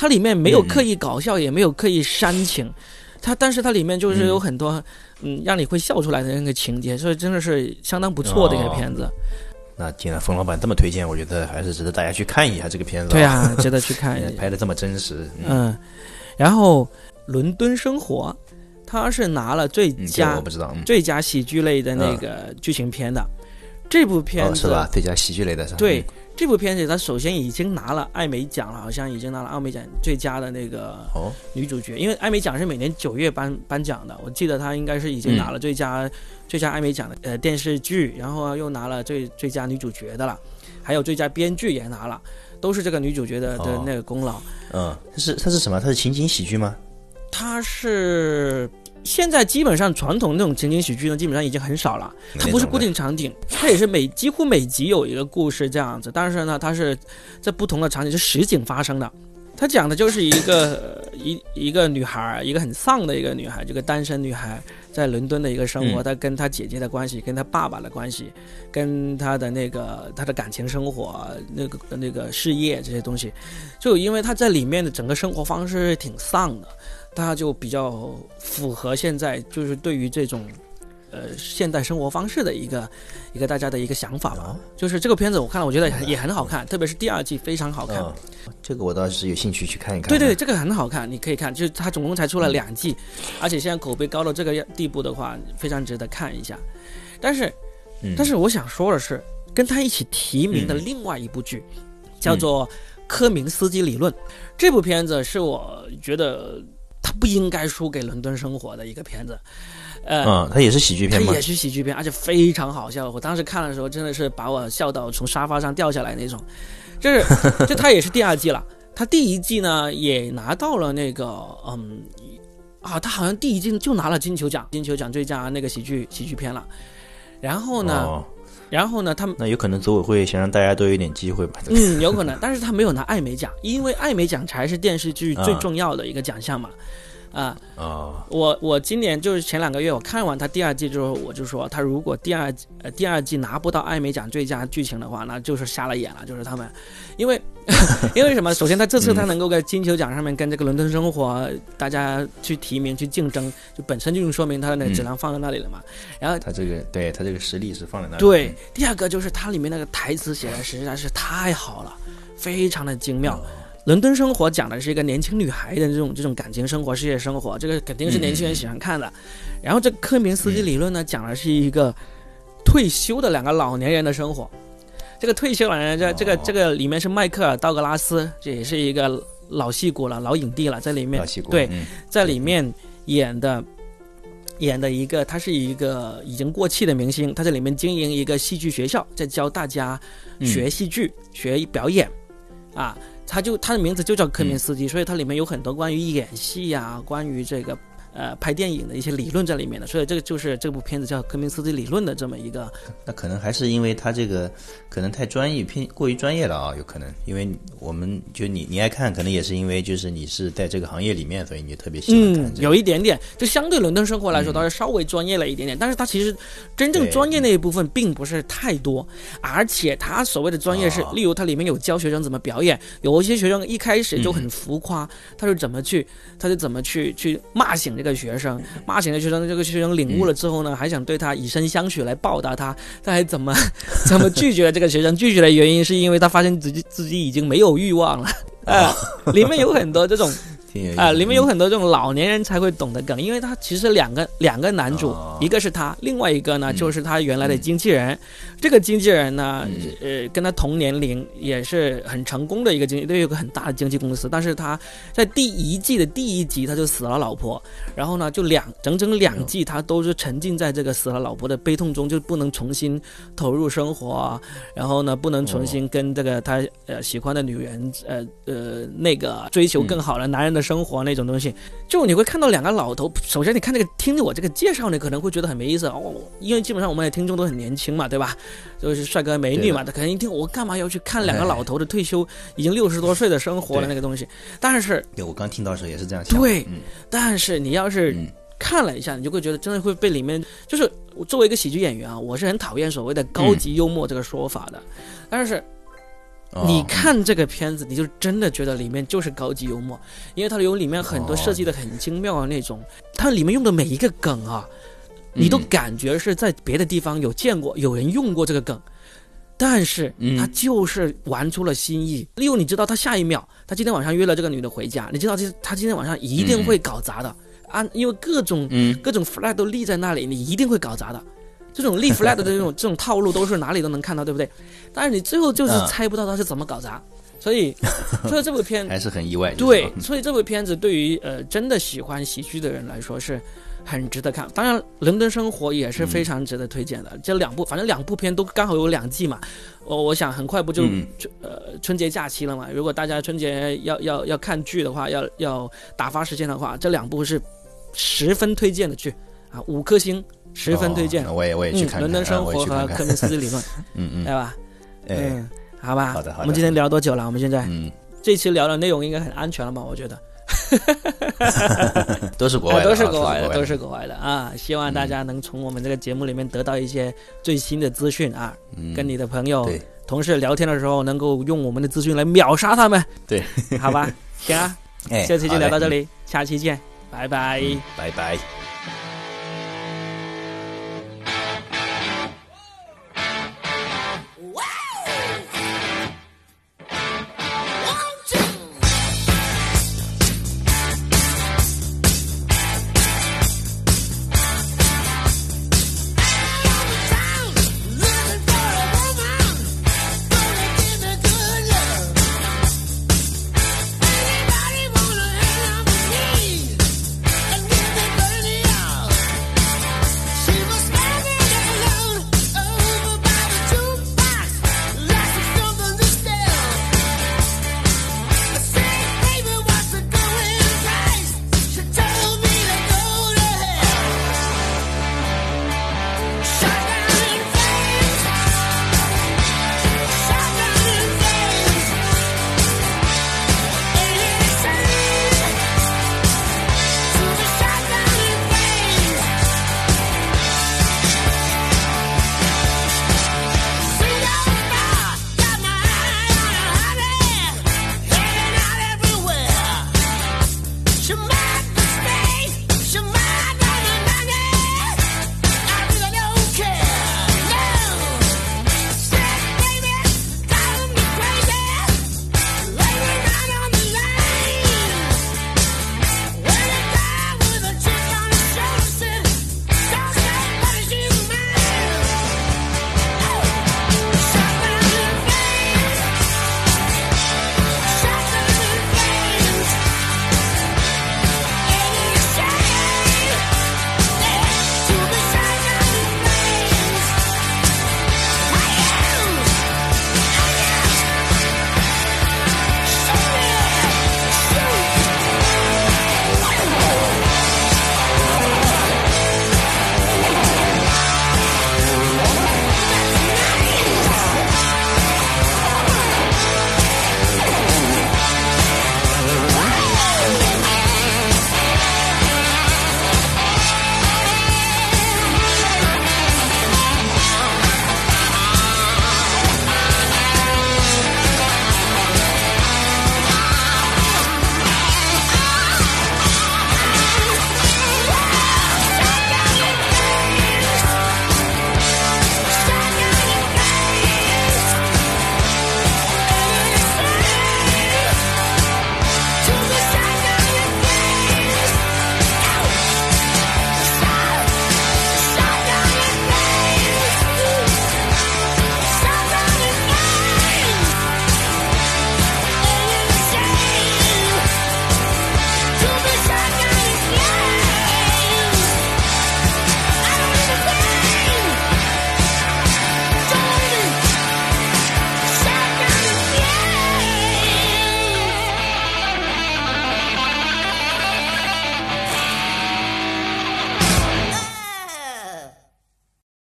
Speaker 1: 它里面没有刻意搞笑，也没有刻意煽情，它但是它里面就是有很多嗯让你会笑出来的那个情节，所以真的是相当不错的一个
Speaker 2: 哦
Speaker 1: 片子。
Speaker 2: 那既然冯老板这么推荐，我觉得还是值得大家去看一下这个片子。
Speaker 1: 对，啊，值得去看一下。
Speaker 2: 拍的这么真实，嗯，
Speaker 1: 嗯，然后《伦敦生活》，它是拿了最佳、
Speaker 2: 我不知道，嗯，
Speaker 1: 最佳喜剧类的那个剧情片的。这部片子、
Speaker 2: 哦是吧？最佳喜剧类的是吧？
Speaker 1: 对
Speaker 2: 嗯，
Speaker 1: 这部片子，它首先已经拿了艾美奖了，好像已经拿了奥美奖最佳的那个
Speaker 2: 哦，
Speaker 1: 女主角，因为艾美奖是每年九月颁颁奖的，我记得她应该是已经拿了最佳、最佳艾美奖的呃电视剧，然后又拿了最最佳女主角的了，还有最佳编剧也拿了，都是这个女主角的的
Speaker 2: 哦
Speaker 1: 那个功劳。
Speaker 2: 嗯，它是它是什么？它是情景喜剧吗？
Speaker 1: 它是现在基本上传统那种情景喜剧呢，基本上已经很少了。它不是固定场景，它也是每几乎每集有一个故事这样子，但是呢，它是在不同的场景是实景发生的。它讲的就是一个呃一一个女孩，一个很丧的一个女孩，这个单身女孩在伦敦的一个生活，
Speaker 2: 嗯
Speaker 1: 她跟她姐姐的关系，跟她爸爸的关系，跟她的那个她的感情生活，那个那个事业这些东西，就因为她在里面的整个生活方式挺丧的，她就比较符合现在就是对于这种。呃，现代生活方式的一个一个大家的一个想法吧，
Speaker 2: 哦
Speaker 1: 就是这个片子我看了，我觉得也也很好看，特别是第二季非常好看。
Speaker 2: 嗯，这个我倒是有兴趣去看一看。
Speaker 1: 对对，，这个很好看，你可以看，就是它总共才出了两季，而且现在口碑高到这个地步的话，非常值得看一下。但是，
Speaker 2: 嗯
Speaker 1: 但是我想说的是，跟他一起提名的另外一部剧，叫做《科明斯基理论》。这部片子是我觉得它不应该输给《伦敦生活》的一个片子。呃，
Speaker 2: 嗯，它也是喜剧片吗
Speaker 1: 它也？是喜剧片，而且非常好笑。我当时看的时候，真的是把我笑到从沙发上掉下来那种。就是，就它也是第二季了。它第一季呢也拿到了那个，嗯，啊，它好像第一季就拿了金球奖，金球奖最佳那个喜剧喜剧片了。然后呢，
Speaker 2: 哦，
Speaker 1: 然后呢，他们
Speaker 2: 那有可能组委会想让大家都有点机会吧？
Speaker 1: 嗯，有可能，但是他没有拿艾美奖，因为艾美奖才是电视剧最
Speaker 2: 啊
Speaker 1: 重要的一个奖项嘛。啊。
Speaker 2: 哦，
Speaker 1: 我我今年就是前两个月我看完他第二季之后，我就说他如果第二呃第二季拿不到艾美奖最佳剧情的话，那就是瞎了眼了，就是他们，因为 因为什么？首先他这次他能够在金球奖上面跟这个《伦敦生活》大家去提名去竞争，就本身就说明他的那个质量放在那里了嘛。然后
Speaker 2: 他这个对他这个实力是放在那里。
Speaker 1: 对，第二个就是它里面那个台词写的实在是太好了，非常的精妙。伦敦生活讲的是一个年轻女孩的这种这种感情生活、事业生活，这个肯定是年轻人喜欢看的。然后这科明斯基理论呢，讲的是一个退休的两个老年人的生活。这个退休老年人，这这个这个里面是迈克尔·道格拉斯，这也是一个老戏骨了、老影帝了，在里面。对，
Speaker 2: 嗯。
Speaker 1: 在里面演的演的一个，他是一个已经过气的明星，他在里面经营一个戏剧学校，在教大家学戏剧、学表演，啊，他就他的名字就叫科明斯基，所以它里面有很多关于演戏呀、关于这个。呃，拍电影的一些理论在里面的，所以这个就是这部片子叫科明斯基理论的这么一个
Speaker 2: 那可能还是因为他这个可能太专业偏过于专业了啊，有可能，因为我们就你你爱看，可能也是因为就是你是在这个行业里面，所以你特别喜欢看
Speaker 1: 嗯，
Speaker 2: 这个。
Speaker 1: 有一点点，就相对伦敦生活来说，它是稍微专业了一点点，但是它其实真正专业那一部分并不是太多，而且它所谓的专业是，
Speaker 2: 哦
Speaker 1: 例如它里面有教学生怎么表演，有一些学生一开始就很浮夸，他是怎么去，他是怎么去去骂醒这个学生，骂醒了学生，这个学生领悟了之后呢，还想对他以身相许来报答他，他还怎么 怎么拒绝了这个学生？拒绝的原因是因为他发现自己自己已经没有欲望了，啊、里面有很多这种。啊、里面有
Speaker 2: 嗯
Speaker 1: 很多这种老年人才会懂的梗，因为他其实两个两个男主，
Speaker 2: 哦。
Speaker 1: 一个是他，另外一个呢、就是他原来的经纪人。这个经纪人呢，呃，跟他同年龄，也是很成功的一个经纪，都有个很大的经纪公司。但是他在第一季的第一集他就死了老婆，然后呢，就两整整两季他都是沉浸在这个死了老婆的悲痛中，就不能重新投入生活啊，然后呢，不能重新跟这个他呃喜欢的女人呃呃那个追求更好的男人的生活那种东西，就你会看到两个老头。首先，你看这个听着我这个介绍，你可能会觉得很没意思哦，因为基本上我们的听众都很年轻嘛，对吧？就是帅哥美女嘛，他可能一听我干嘛要去看两个老头的退休已经六十多岁的生活的那个东西？但是
Speaker 2: 对我刚听到的时候也是这样想。
Speaker 1: 对
Speaker 2: 嗯，
Speaker 1: 但是你要是
Speaker 2: 嗯
Speaker 1: 看了一下，你就会觉得真的会被里面，就是我作为一个喜剧演员啊，我是很讨厌所谓的高级幽默这个说法的。但是
Speaker 2: 哦
Speaker 1: 你看这个片子，你就真的觉得里面就是高级幽默，因为它有里面很多设计的很精妙的那种，它里面用的每一个梗啊，你都
Speaker 2: 嗯
Speaker 1: 感觉是在别的地方有见过，有人用过这个梗。但是
Speaker 2: 嗯
Speaker 1: 他就是玩出了新意。例如，你知道他下一秒，他今天晚上约了这个女的回家，你知道这他今天晚上一定会搞砸的，啊，因为各种
Speaker 2: 嗯
Speaker 1: 各种 flag 都立在那里，你一定会搞砸的。这种立 flag 的这种 这种套路都是哪里都能看到，对不对？但是你最后就是
Speaker 2: 嗯
Speaker 1: 猜不到他是怎么搞砸，所以，所以这部片
Speaker 2: 还是很意外。就是
Speaker 1: 对，所以这部片子对于呃真的喜欢喜剧的人来说是很值得看。当然，《伦敦生活》也是非常值得推荐的。这两部，反正两部片都刚好有两季嘛。我我想很快不就、
Speaker 2: 嗯
Speaker 1: 呃春节假期了嘛？如果大家春节要要要看剧的话，要要打发时间的话，这两部是十分推荐的剧啊，五颗星，十分推荐。
Speaker 2: 哦我也我也去
Speaker 1: 嗯，
Speaker 2: 看看。
Speaker 1: 伦敦生活和科明斯基理论，
Speaker 2: 嗯嗯
Speaker 1: 对吧？
Speaker 2: 哎
Speaker 1: 嗯，好吧。
Speaker 2: 好的好的
Speaker 1: 我们今天聊多久了？我们现在
Speaker 2: 嗯，
Speaker 1: 这期聊的内容应该很安全了吧？我觉得。
Speaker 2: 都是国外
Speaker 1: 都是国外的，都是国外的啊！希望大家能从我们这个节目里面得到一些最新的资讯啊，
Speaker 2: 嗯
Speaker 1: 跟你的朋友、同事聊天的时候，能够用我们的资讯来秒杀他们。
Speaker 2: 对，
Speaker 1: 好吧，行啊，
Speaker 2: 哎，
Speaker 1: 这期就聊到这里，下期见，拜拜。
Speaker 2: 嗯拜拜。